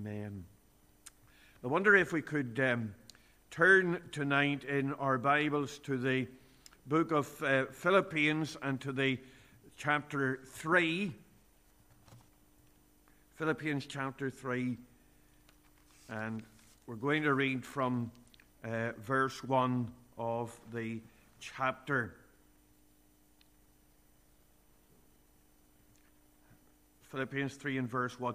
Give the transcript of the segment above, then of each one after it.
Amen. I wonder if we could um, turn tonight in our Bibles to the book of uh, Philippians and to the chapter 3. Philippians chapter 3. And we're going to read from uh, verse 1 of the chapter. Philippians 3 and verse 1.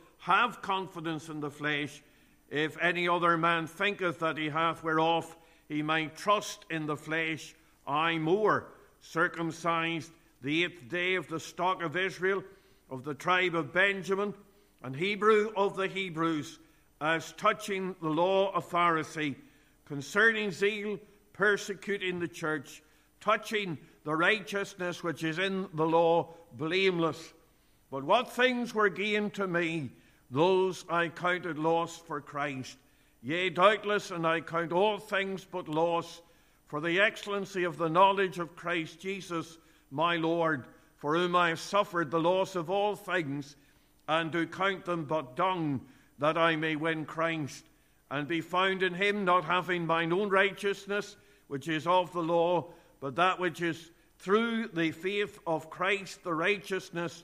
have confidence in the flesh. If any other man thinketh that he hath whereof he might trust in the flesh, I more, circumcised the eighth day of the stock of Israel, of the tribe of Benjamin, and Hebrew of the Hebrews, as touching the law of Pharisee, concerning zeal, persecuting the church, touching the righteousness which is in the law, blameless. But what things were gained to me, those I counted loss for Christ. Yea, doubtless, and I count all things but loss for the excellency of the knowledge of Christ Jesus, my Lord, for whom I have suffered the loss of all things, and do count them but dung, that I may win Christ, and be found in him, not having mine own righteousness, which is of the law, but that which is through the faith of Christ, the righteousness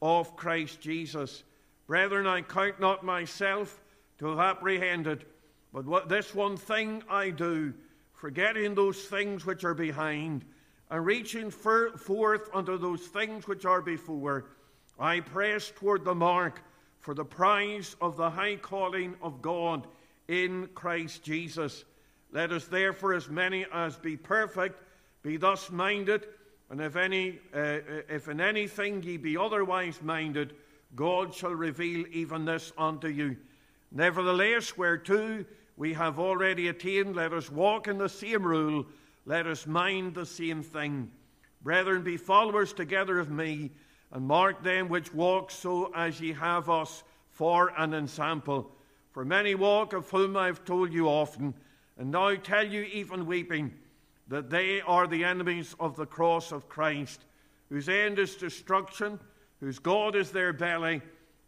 of Christ Jesus. Brethren, I count not myself to have apprehended, but what this one thing I do, forgetting those things which are behind, and reaching forth unto those things which are before, I press toward the mark for the prize of the high calling of God in Christ Jesus. Let us therefore, as many as be perfect, be thus minded. And if, any, uh, if in anything ye be otherwise minded, God shall reveal even this unto you. Nevertheless, whereto we have already attained, let us walk in the same rule, let us mind the same thing. Brethren, be followers together of me, and mark them which walk so as ye have us for an ensample. For many walk, of whom I have told you often, and now tell you even weeping that they are the enemies of the cross of Christ, whose end is destruction, whose God is their belly,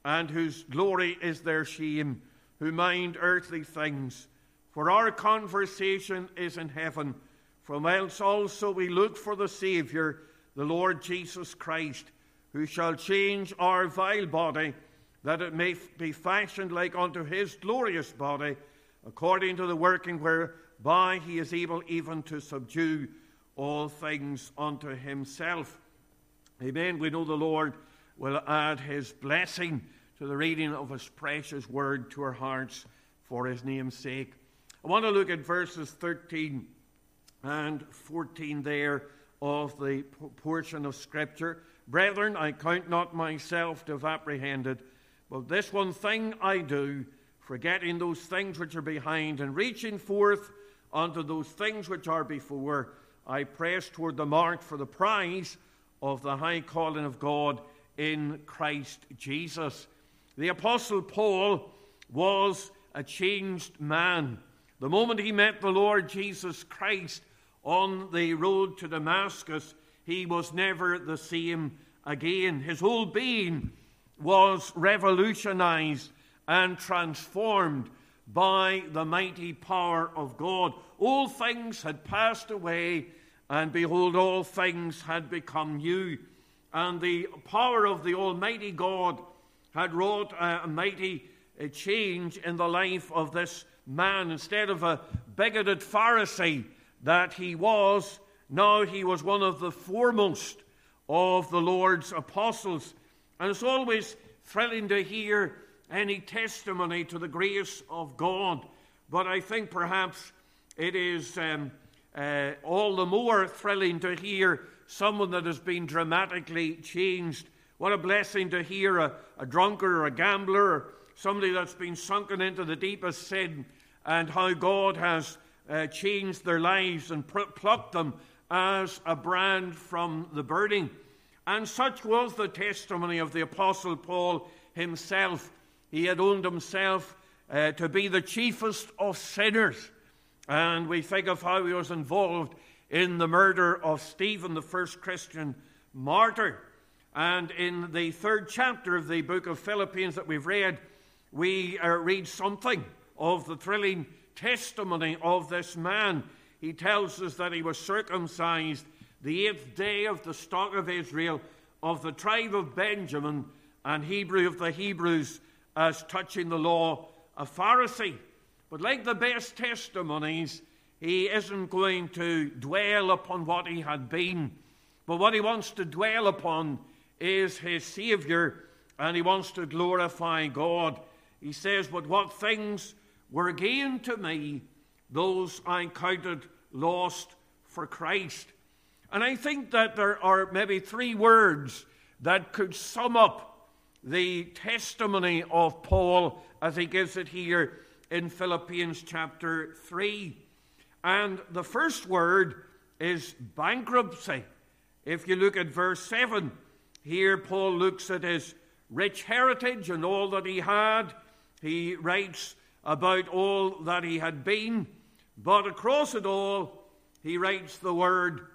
and whose glory is their shame, who mind earthly things. For our conversation is in heaven, from whence also we look for the Saviour, the Lord Jesus Christ, who shall change our vile body, that it may be fashioned like unto his glorious body, according to the working where by he is able even to subdue all things unto himself. Amen. We know the Lord will add his blessing to the reading of his precious word to our hearts for his name's sake. I want to look at verses 13 and 14 there of the portion of Scripture. Brethren, I count not myself to have apprehended, but this one thing I do, forgetting those things which are behind and reaching forth unto those things which are before, I press toward the mark for the prize of the high calling of God in Christ Jesus. The Apostle Paul was a changed man. The moment he met the Lord Jesus Christ on the road to Damascus, he was never the same again. His whole being was revolutionized and transformed by the mighty power of God. All things had passed away, and behold, all things had become new. And the power of the Almighty God had wrought a mighty change in the life of this man. Instead of a bigoted Pharisee that he was, now he was one of the foremost of the Lord's apostles. And it's always thrilling to hear any testimony to the grace of God. But I think perhaps it is um, uh, all the more thrilling to hear someone that has been dramatically changed. What a blessing to hear a, a drunkard or a gambler or somebody that's been sunken into the deepest sin and how God has uh, changed their lives and pr- plucked them as a brand from the burning. And such was the testimony of the Apostle Paul himself. He had owned himself uh, to be the chiefest of sinners. And we think of how he was involved in the murder of Stephen, the first Christian martyr. And in the third chapter of the book of Philippians that we've read, we uh, read something of the thrilling testimony of this man. He tells us that he was circumcised the eighth day of the stock of Israel, of the tribe of Benjamin, and Hebrew of the Hebrews, as touching the law, a Pharisee. But like the best testimonies, he isn't going to dwell upon what he had been. But what he wants to dwell upon is his Savior, and he wants to glorify God. He says, But what things were gained to me, those I counted lost for Christ. And I think that there are maybe three words that could sum up the testimony of Paul as he gives it here in Philippians chapter 3. And the first word is bankruptcy. If you look at verse 7, here Paul looks at his rich heritage and all that he had. He writes about all that he had been, but across it all, he writes the word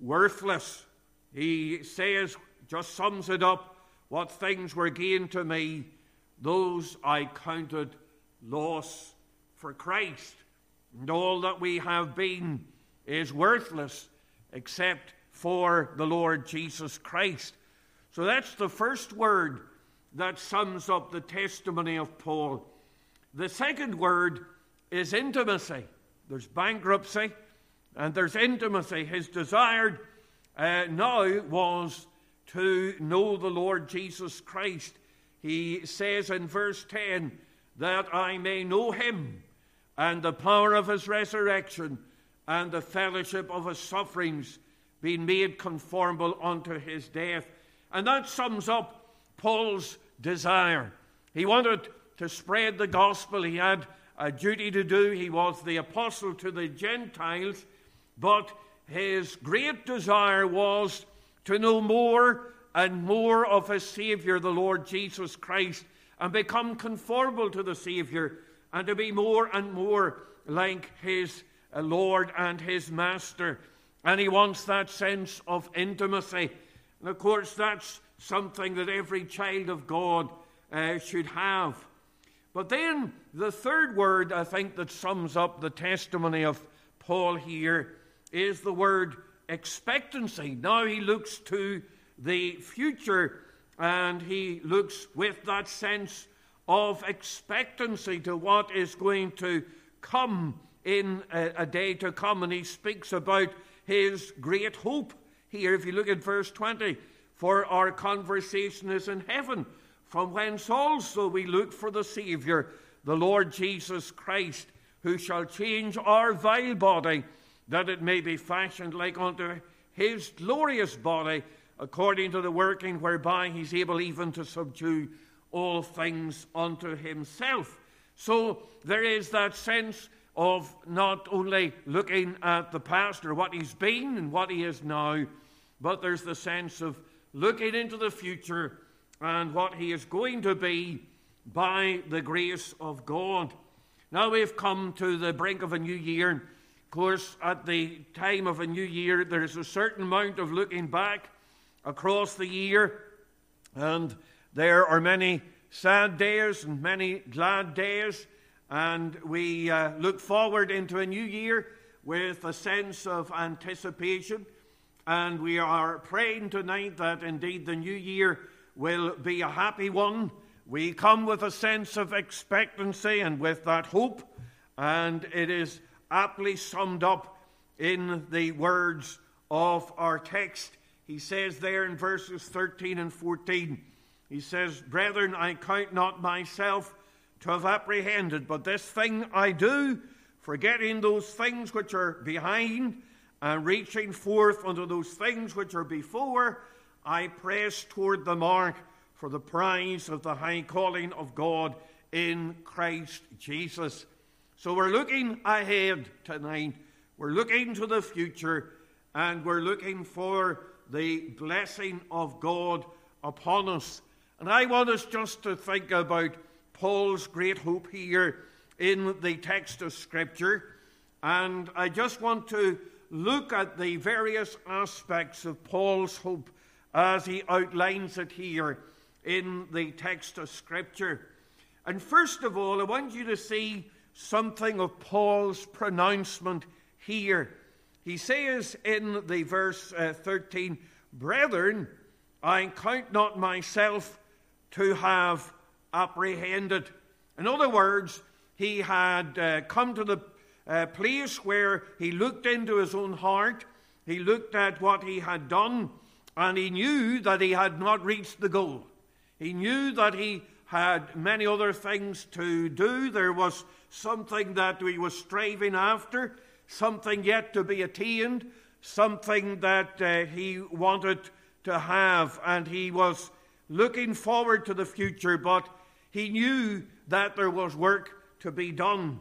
worthless. He says, just sums it up, what things were gained to me, those I counted loss for Christ. And all that we have been is worthless except for the Lord Jesus Christ. So that's the first word that sums up the testimony of Paul. The second word is intimacy. There's bankruptcy and there's intimacy. His desire uh, now was to know the Lord Jesus Christ. He says in verse 10 that I may know him and the power of his resurrection and the fellowship of his sufferings, being made conformable unto his death. And that sums up Paul's desire. He wanted to spread the gospel, he had a duty to do. He was the apostle to the Gentiles, but his great desire was to know more and more of his Savior, the Lord Jesus Christ, and become conformable to the Savior, and to be more and more like his uh, Lord and his Master. And he wants that sense of intimacy. And of course, that's something that every child of God uh, should have. But then the third word, I think, that sums up the testimony of Paul here is the word expectancy. Now he looks to the future and he looks with that sense of expectancy to what is going to come in a, a, day to come. And he speaks about his great hope here. If you look at verse 20, for our conversation is in heaven, from whence also we look for the Saviour, the Lord Jesus Christ, who shall change our vile body that it may be fashioned like unto his glorious body, according to the working whereby he's able even to subdue all things unto himself. So there is that sense of not only looking at the past or what he's been and what he is now, but there's the sense of looking into the future and what he is going to be by the grace of God. Now we've come to the brink of a new year. Of course, at the time of a new year, there is a certain amount of looking back across the year, and there are many sad days and many glad days, and we uh, look forward into a new year with a sense of anticipation. And we are praying tonight that indeed the new year will be a happy one. We come with a sense of expectancy and with that hope and it is aptly summed up in the words of our text. He says there in verses 13 and 14, he says, Brethren, I count not myself to have apprehended, but this thing I do, forgetting those things which are behind and reaching forth unto those things which are before, I press toward the mark for the prize of the high calling of God in Christ Jesus. So we're looking ahead tonight. We're looking to the future and we're looking for the blessing of God upon us. And I want us just to think about Paul's great hope here in the text of Scripture. And I just want to look at the various aspects of Paul's hope as he outlines it here in the text of Scripture. And first of all, I want you to see something of Paul's pronouncement here. He says in the verse uh, 13, Brethren, I count not myself to have apprehended. In other words, he had uh, come to the uh, place where he looked into his own heart, he looked at what he had done, and he knew that he had not reached the goal. He knew that he had many other things to do. There was something that he was striving after, something yet to be attained, something that uh, he wanted to have, and he was looking forward to the future, but he knew that there was work to be done.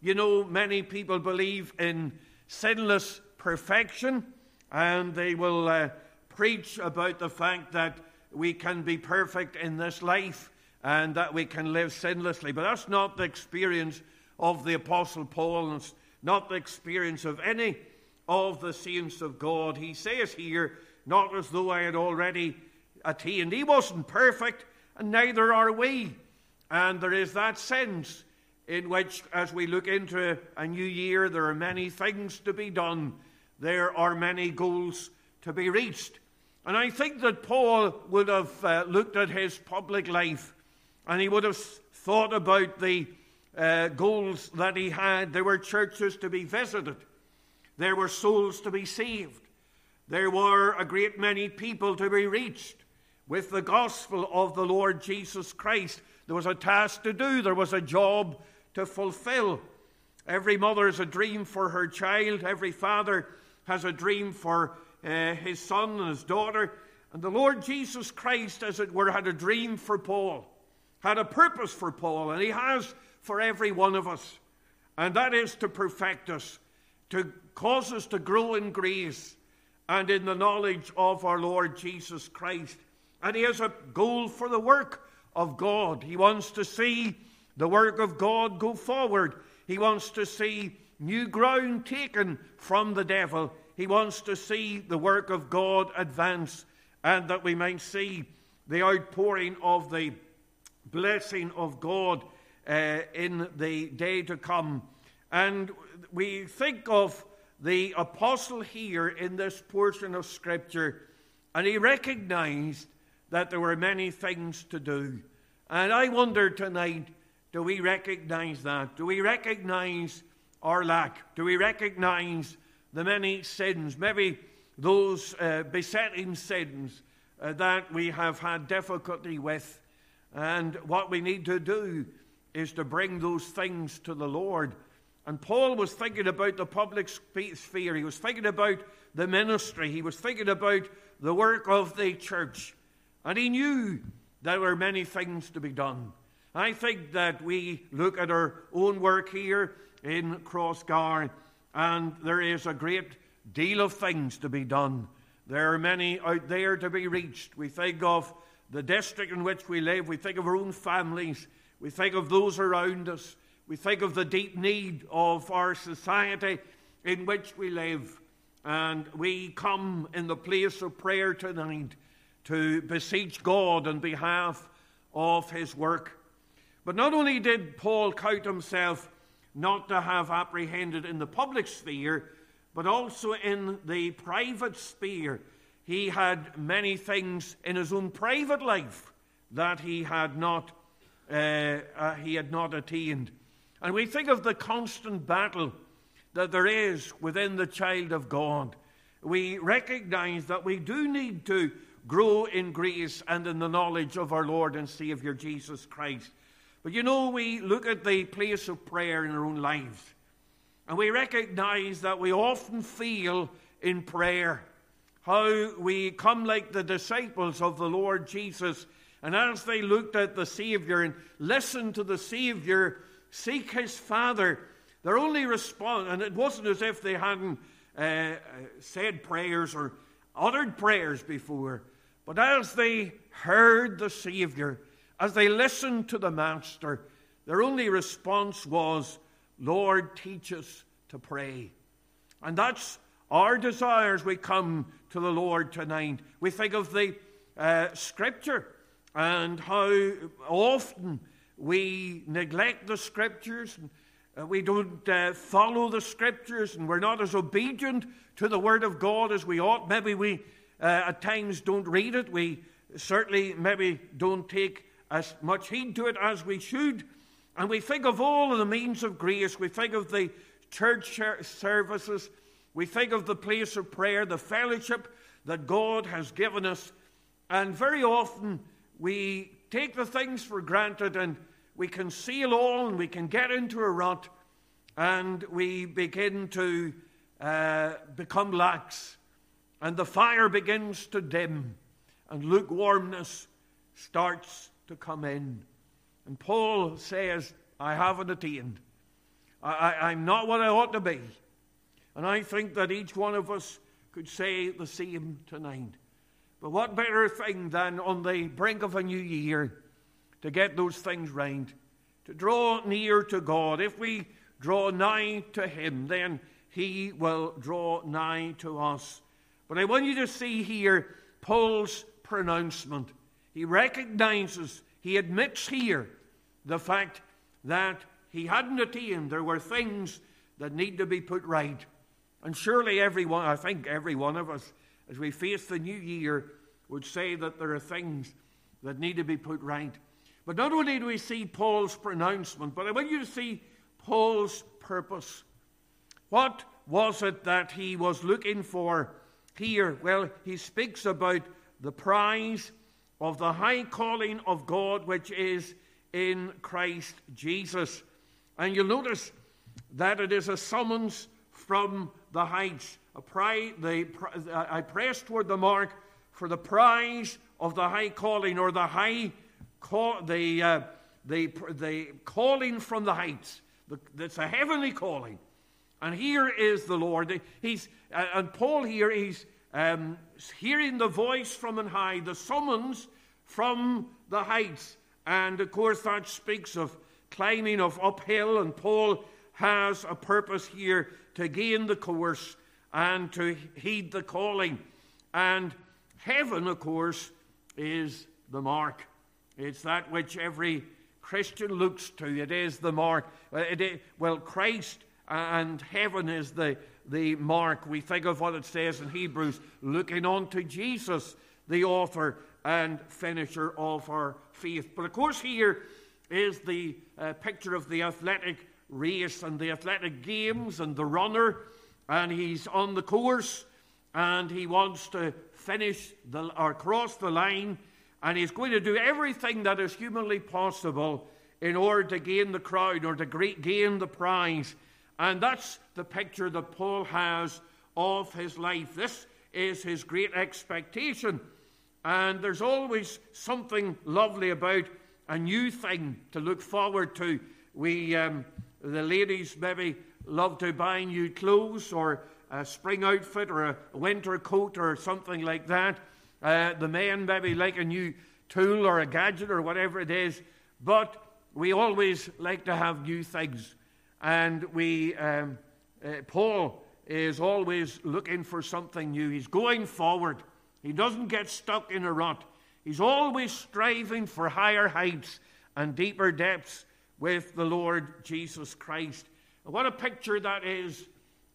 You know, many people believe in sinless perfection, and they will uh, preach about the fact that we can be perfect in this life and that we can live sinlessly. But that's not the experience of the Apostle Paul, and not the experience of any of the saints of God. He says here, not as though I had already attained. He wasn't perfect, and neither are we. And there is that sense in which, as we look into a new year, there are many things to be done, there are many goals to be reached. And I think that Paul would have uh, looked at his public life and he would have thought about the uh, goals that he had. There were churches to be visited, there were souls to be saved, there were a great many people to be reached with the gospel of the Lord Jesus Christ. There was a task to do, there was a job to fulfill. Every mother has a dream for her child, every father has a dream for uh, his son and his daughter. And the Lord Jesus Christ, as it were, had a dream for Paul, had a purpose for Paul, and he has for every one of us. And that is to perfect us, to cause us to grow in grace and in the knowledge of our Lord Jesus Christ. And he has a goal for the work of God. He wants to see the work of God go forward. He wants to see new ground taken from the devil. He wants to see the work of God advance and that we might see the outpouring of the blessing of God uh, in the day to come. And we think of the apostle here in this portion of Scripture, and he recognized that there were many things to do. And I wonder tonight do we recognize that? Do we recognize our lack? Do we recognize the many sins, maybe those uh, besetting sins uh, that we have had difficulty with. And what we need to do is to bring those things to the Lord. And Paul was thinking about the public sphere, he was thinking about the ministry, he was thinking about the work of the church. And he knew there were many things to be done. I think that we look at our own work here in Crossgar and there is a great deal of things to be done. There are many out there to be reached. We think of the district in which we live, we think of our own families, we think of those around us, we think of the deep need of our society in which we live. And we come in the place of prayer tonight to beseech God on behalf of his work. But not only did Paul count himself not to have apprehended in the public sphere, but also in the private sphere. He had many things in his own private life that he had not, uh, uh, he had not attained. And we think of the constant battle that there is within the child of God. We recognize that we do need to grow in grace and in the knowledge of our Lord and Savior Jesus Christ. But you know, we look at the place of prayer in our own lives, and we recognize that we often feel in prayer how we come like the disciples of the Lord Jesus. And as they looked at the Savior and listened to the Savior seek his Father, their only response, and it wasn't as if they hadn't uh, said prayers or uttered prayers before, but as they heard the Savior, as they listened to the Master, their only response was, Lord, teach us to pray. And that's our desires. We come to the Lord tonight. We think of the uh, Scripture and how often we neglect the Scriptures. And, uh, we don't uh, follow the Scriptures and we're not as obedient to the Word of God as we ought. Maybe we uh, at times don't read it. We certainly maybe don't take as much heed to it as we should. And we think of all of the means of grace. We think of the church services. We think of the place of prayer, the fellowship that God has given us. And very often we take the things for granted and we can seal all and we can get into a rut and we begin to uh, become lax and the fire begins to dim, and lukewarmness starts to come in. And Paul says, I haven't attained. I, am not what I ought to be. And I think that each one of us could say the same tonight. But what better thing than on the brink of a new year to get those things right, to draw near to God. If we draw nigh to Him, then He will draw nigh to us. But I want you to see here Paul's pronouncement. He recognizes, he admits here the fact that he hadn't attained. There were things that need to be put right. And surely everyone, I think every one of us, as we face the new year, would say that there are things that need to be put right. But not only do we see Paul's pronouncement, but I want you to see Paul's purpose. What was it that he was looking for here? Well, he speaks about the prize of the high calling of God which is in Christ Jesus. And you'll notice that it is a summons from the heights. Pri- the, I press toward the mark for the prize of the high calling or the high call, the, uh, the, the calling from the heights. The, it's a heavenly calling. And here is the Lord. He's, uh, and Paul here is um, hearing the voice from on high, the summons from the heights. And of course, that speaks of climbing of uphill. And Paul has a purpose here to gain the course and to heed the calling. And heaven, of course, is the mark. It's that which every Christian looks to. It is the mark. well, Christ and heaven is the, the mark. We think of what it says in Hebrews looking on to Jesus, the author and finisher of our faith. But of course, here is the uh, picture of the athletic race and the athletic games and the runner, and he's on the course and he wants to finish the, or cross the line, and he's going to do everything that is humanly possible in order to gain the crowd or to gain the prize. And that's the picture that Paul has of his life. This is his great expectation. And there's always something lovely about a new thing to look forward to. We, um, the ladies, maybe love to buy new clothes or a spring outfit or a winter coat or something like that. Uh, the men maybe like a new tool or a gadget or whatever it is. But we always like to have new things. And we, um, uh, Paul is always looking for something new. He's going forward. He doesn't get stuck in a rut. He's always striving for higher heights and deeper depths with the Lord Jesus Christ. What a picture that is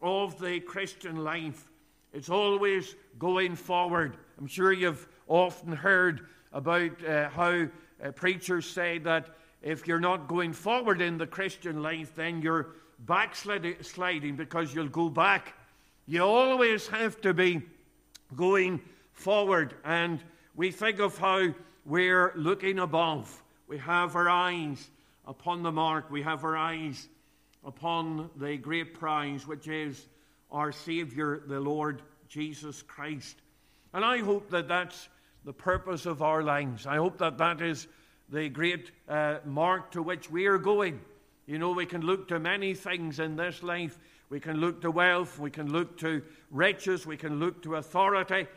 of the Christian life. It's always going forward. I'm sure you've often heard about uh, how uh, preachers say that if you're not going forward in the Christian life, then you're backsliding because you'll go back. You always have to be going forward. And we think of how we're looking above. We have our eyes upon the mark, we have our eyes upon the great prize, which is our Savior, the Lord Jesus Christ. And I hope that that's the purpose of our lives. I hope that that is the great uh, mark to which we are going. You know, we can look to many things in this life. We can look to wealth, we can look to riches, we can look to authority,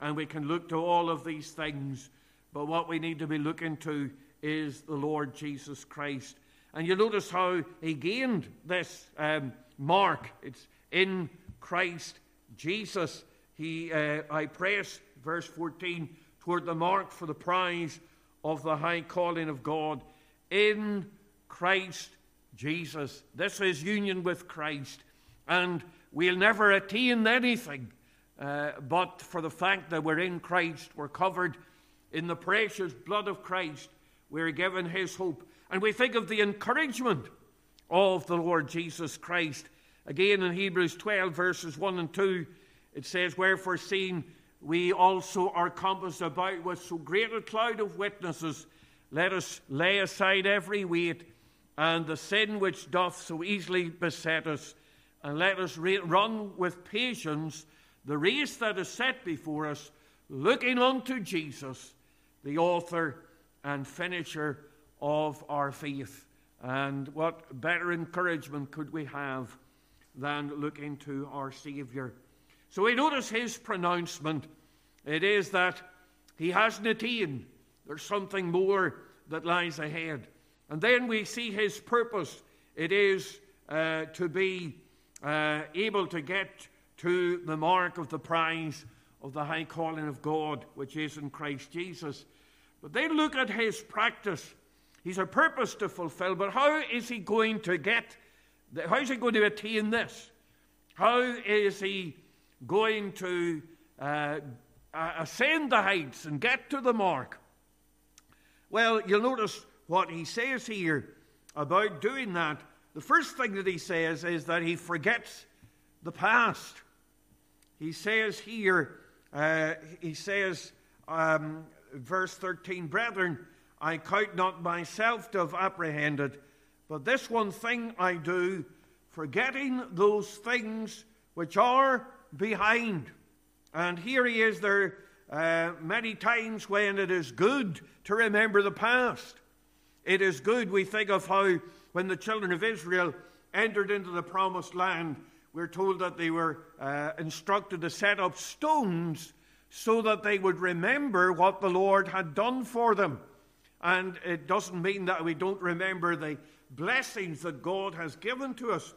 and we can look to all of these things. But what we need to be looking to is the Lord Jesus Christ. And you notice how he gained this um, mark. It's in Christ Jesus. He, uh, I press, verse 14, toward the mark for the prize of the high calling of God in Christ Jesus. This is union with Christ. And we'll never attain anything uh, but for the fact that we're in Christ, we're covered in the precious blood of Christ, we're given his hope. And we think of the encouragement of the Lord Jesus Christ. Again, in Hebrews 12, verses 1 and 2, it says, Wherefore, seeing we also are compassed about with so great a cloud of witnesses, let us lay aside every weight and the sin which doth so easily beset us, and let us run with patience the race that is set before us, looking unto Jesus, the author and finisher of our faith. And what better encouragement could we have than looking to our Saviour? So we notice his pronouncement. It is that he hasn't attained. There's something more that lies ahead. And then we see his purpose. It is uh, to be uh, able to get to the mark of the prize of the high calling of God, which is in Christ Jesus. But then look at his practice. He's a purpose to fulfill, but how is he going to get, how is he going to attain this? How is he going to uh, ascend the heights and get to the mark? Well, you'll notice what he says here about doing that. The first thing that he says is that he forgets the past. He says here, uh, he says, um, verse 13, Brethren, I count not myself to have apprehended, but this one thing I do, forgetting those things which are behind. And here he is there uh, many times when it is good to remember the past. It is good, we think of how when the children of Israel entered into the promised land, we're told that they were uh, instructed to set up stones so that they would remember what the Lord had done for them. And it doesn't mean that we don't remember the blessings that God has given to us.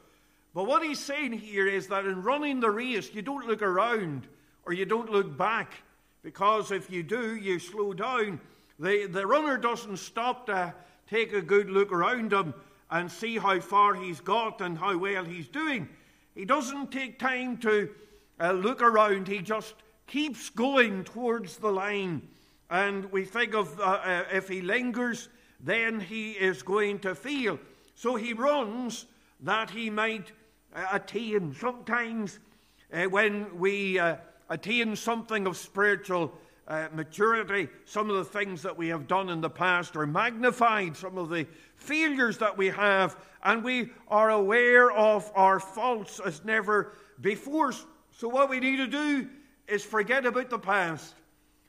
But what he's saying here is that in running the race, you don't look around or you don't look back, because if you do, you slow down. The, the runner doesn't stop to take a good look around him and see how far he's got and how well he's doing. He doesn't take time to uh, look around, he just keeps going towards the line. And we think of uh, uh, if he lingers, then he is going to fail. So he runs that he might uh, attain. Sometimes uh, when we uh, attain something of spiritual uh, maturity, some of the things that we have done in the past are magnified, some of the failures that we have, and we are aware of our faults as never before. So, what we need to do is forget about the past.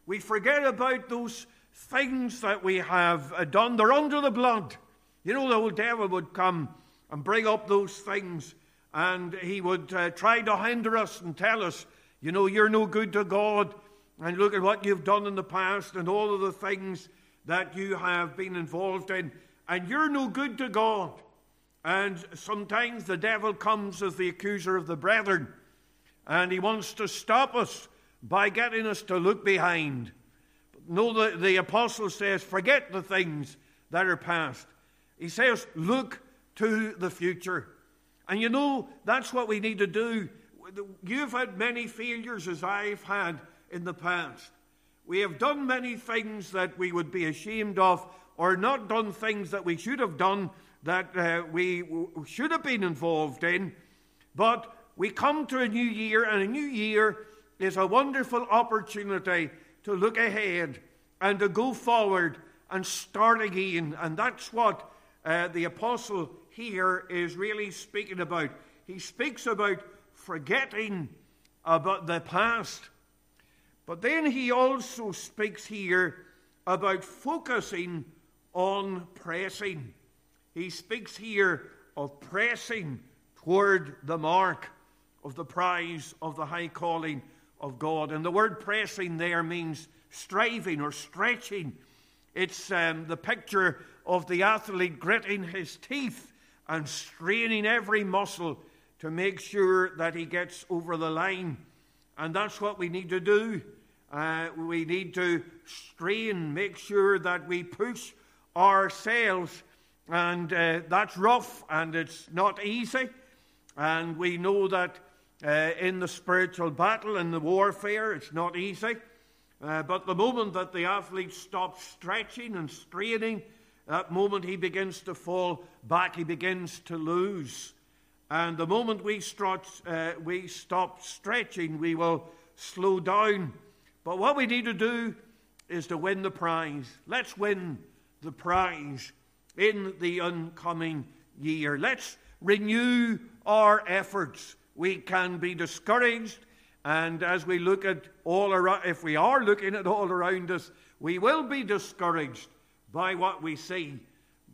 We forget about those things that we have uh, done. They're under the blood. You know, the old devil would come and bring up those things, and he would uh, try to hinder us and tell us, you know, you're no good to God, and look at what you've done in the past and all of the things that you have been involved in and you're no good to God. And sometimes the devil comes as the accuser of the brethren, and he wants to stop us by getting us to look behind. no, the, the apostle says, forget the things that are past. He says, look to the future. And you know, that's what we need to do. You've had many failures as I've had in the past. We have done many things that we would be ashamed of or not done things that we should have done that uh, we w- should have been involved in. But we come to a new year, and a new year is a wonderful opportunity to look ahead and to go forward and start again. And that's what uh, the apostle here is really speaking about. He speaks about forgetting about the past. But then he also speaks here about focusing on pressing. He speaks here of pressing toward the mark of the prize of the high calling of God. And the word pressing there means striving or stretching. It's um, the picture of the athlete gritting his teeth and straining every muscle to make sure that he gets over the line. And that's what we need to do. Uh, we need to strain, make sure that we push ourselves. And uh, that's rough and it's not easy. And we know that uh, in the spiritual battle in the warfare, it's not easy. Uh, but the moment that the athlete stops stretching and straining, that moment he begins to fall back, he begins to lose. And the moment we, stretch, uh, we stop stretching, we will slow down. But what we need to do is to win the prize. Let's win the prize in the oncoming year. Let's renew our efforts. We can be discouraged, and as we look at all around, if we are looking at all around us, we will be discouraged by what we see.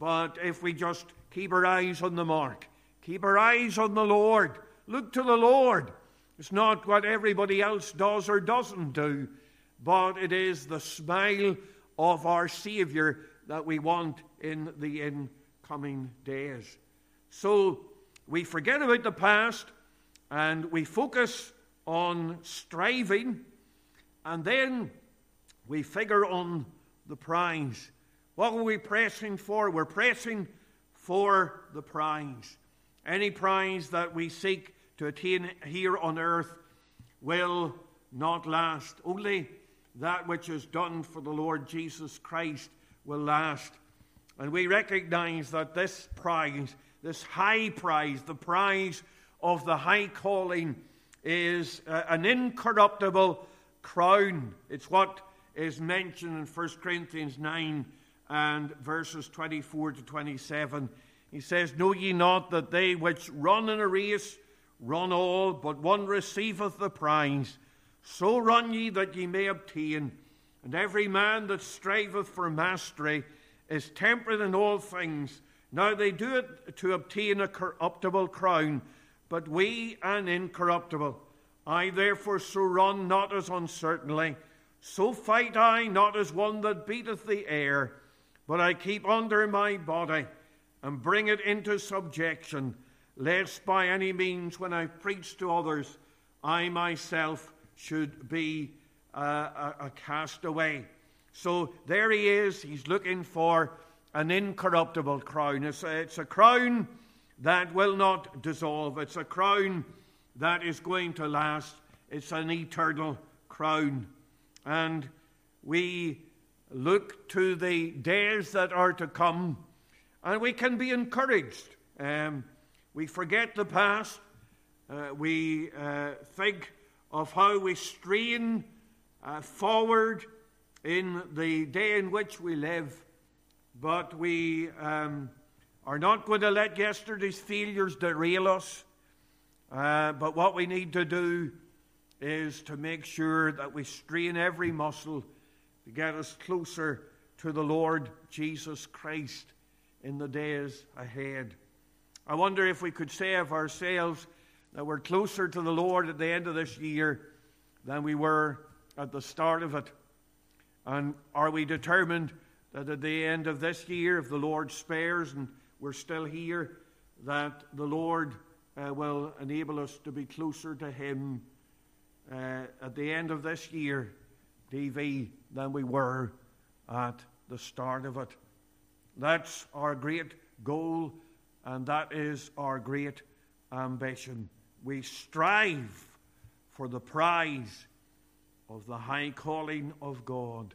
But if we just keep our eyes on the mark, Keep our eyes on the Lord. Look to the Lord. It's not what everybody else does or doesn't do, but it is the smile of our Savior that we want in the incoming days. So we forget about the past and we focus on striving, and then we figure on the prize. What are we pressing for? We're pressing for the prize. Any prize that we seek to attain here on earth will not last. Only that which is done for the Lord Jesus Christ will last. And we recognize that this prize, this high prize, the prize of the high calling, is uh, an incorruptible crown. It's what is mentioned in 1 Corinthians 9 and verses 24 to 27. He says, Know ye not that they which run in a race run all, but one receiveth the prize? So run ye that ye may obtain. And every man that striveth for mastery is temperate in all things. Now they do it to obtain a corruptible crown, but we an incorruptible. I therefore so run not as uncertainly, so fight I not as one that beateth the air, but I keep under my body and bring it into subjection, lest by any means, when I preach to others, I myself should be uh, a, a castaway. So there he is. He's looking for an incorruptible crown. It's a, it's a crown that will not dissolve, it's a crown that is going to last. It's an eternal crown. And we look to the days that are to come and we can be encouraged. Um, we forget the past. Uh, we uh, think of how we strain uh, forward in the day in which we live. But we um, are not going to let yesterday's failures derail us. Uh, but what we need to do is to make sure that we strain every muscle to get us closer to the Lord Jesus Christ in the days ahead. I wonder if we could say of ourselves that we're closer to the Lord at the end of this year than we were at the start of it. And are we determined that at the end of this year, if the Lord spares and we're still here, that the Lord uh, will enable us to be closer to Him uh, at the end of this year, DV, than we were at the start of it? That's our great goal, and that is our great ambition. We strive for the prize of the high calling of God,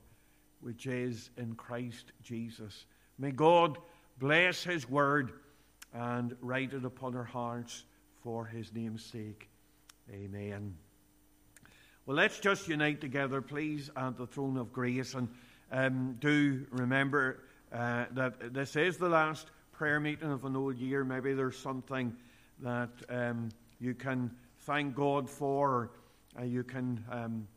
which is in Christ Jesus. May God bless his word and write it upon our hearts for his name's sake. Amen. Well, let's just unite together, please, at the throne of grace. And um, do remember uh, that this is the last prayer meeting of an old year. Maybe there's something that um, you can thank God for, or uh, you can um,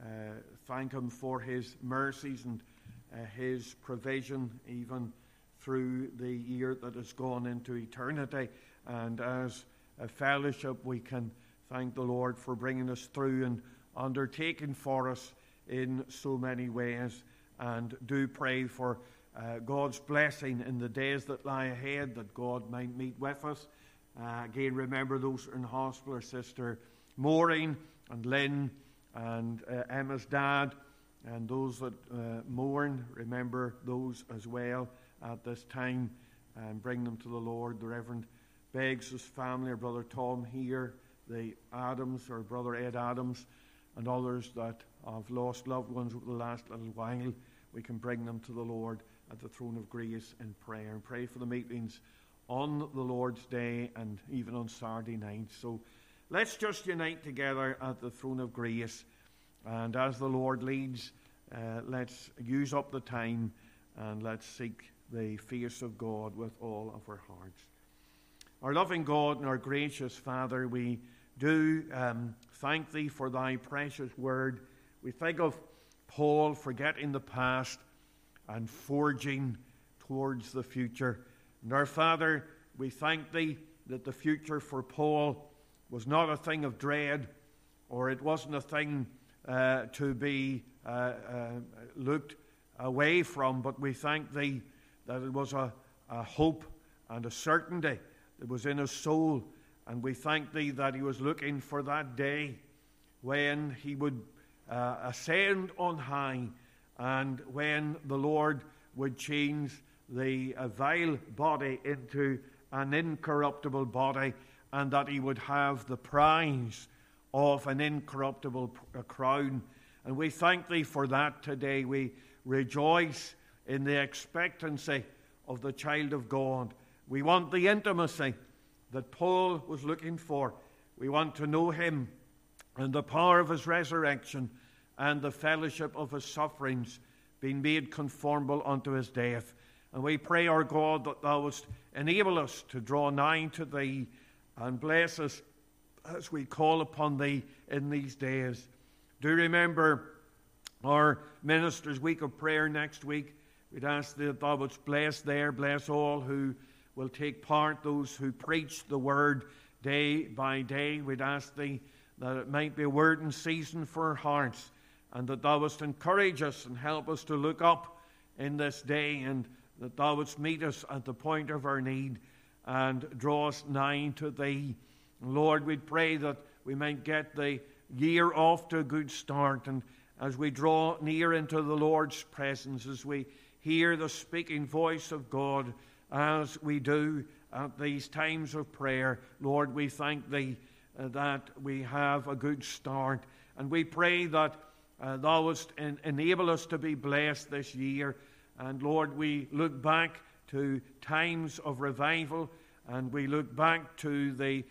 uh, thank Him for His mercies and uh, His provision, even through the year that has gone into eternity. And as a fellowship, we can thank the Lord for bringing us through and undertaking for us in so many ways. And do pray for uh, God's blessing in the days that lie ahead, that God might meet with us. Uh, again, remember those in hospital, our sister Maureen and Lynn and uh, Emma's dad, and those that uh, mourn, remember those as well at this time and bring them to the Lord. The Reverend Beggs' his family, our brother Tom here, the Adams, our brother Ed Adams, and others that have lost loved ones over the last little while, we can bring them to the Lord at the throne of grace in prayer and pray for the meetings on the Lord's Day and even on Saturday night. So let's just unite together at the throne of grace. And as the Lord leads, uh, let's use up the time and let's seek the face of God with all of our hearts. Our loving God and our gracious Father, we do um, thank Thee for Thy precious word. We think of Paul forgetting the past and forging towards the future. And our Father, we thank Thee that the future for Paul was not a thing of dread, or it wasn't a thing uh, to be uh, uh, looked away from, but we thank Thee that it was a, a hope and a certainty that was in his soul. And we thank Thee that he was looking for that day when he would uh, ascend on high and when the Lord would change the uh, vile body into an incorruptible body, and that he would have the prize of an incorruptible uh, crown. And we thank thee for that today. We rejoice in the expectancy of the child of God. We want the intimacy that Paul was looking for. We want to know him and the power of his resurrection and the fellowship of his sufferings, being made conformable unto his death. And we pray, our God, that thou wouldst enable us to draw nigh to thee and bless us as we call upon thee in these days. Do remember our ministers' week of prayer next week. We'd ask that thou wouldst bless there, bless all who will take part, those who preach the word day by day. We'd ask thee that it might be a word in season for our hearts, and that thou wouldst encourage us and help us to look up in this day and that thou wouldst meet us at the point of our need and draw us nigh to thee. Lord, we pray that we might get the year off to a good start, and as we draw near into the Lord's presence, as we hear the speaking voice of God, as we do at these times of prayer, Lord, we thank Thee uh, that we have a good start, and we pray that uh, Thou wouldst en- enable us to be blessed this year. And Lord, we look back to times of revival and we look back to the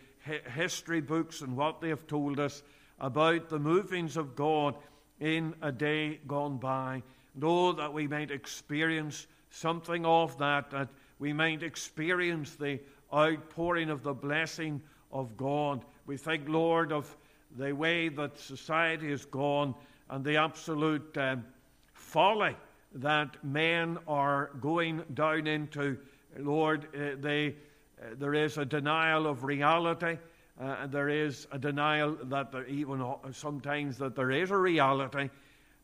history books and what they have told us about the movings of God in a day gone by. Oh, that we might experience something of that, that we might experience the outpouring of the blessing of God. We think, Lord, of the way that society has gone and the absolute um, folly that men are going down into. Lord, uh, they, uh, there is a denial of reality. Uh, there is a denial that there even sometimes that there is a reality,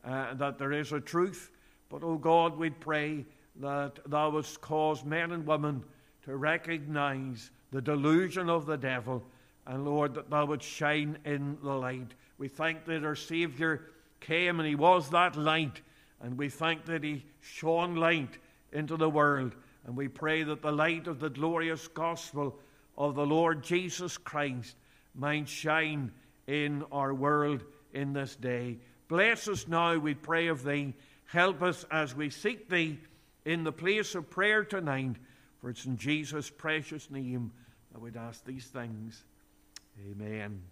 uh, that there is a truth. But, oh God, we pray that thou wouldst cause men and women to recognize the delusion of the devil, and Lord, that thou wouldst shine in the light. We thank that our Savior came and he was that light and we thank that He shone light into the world. And we pray that the light of the glorious gospel of the Lord Jesus Christ might shine in our world in this day. Bless us now, we pray of Thee. Help us as we seek Thee in the place of prayer tonight. For it's in Jesus' precious name that we'd ask these things. Amen.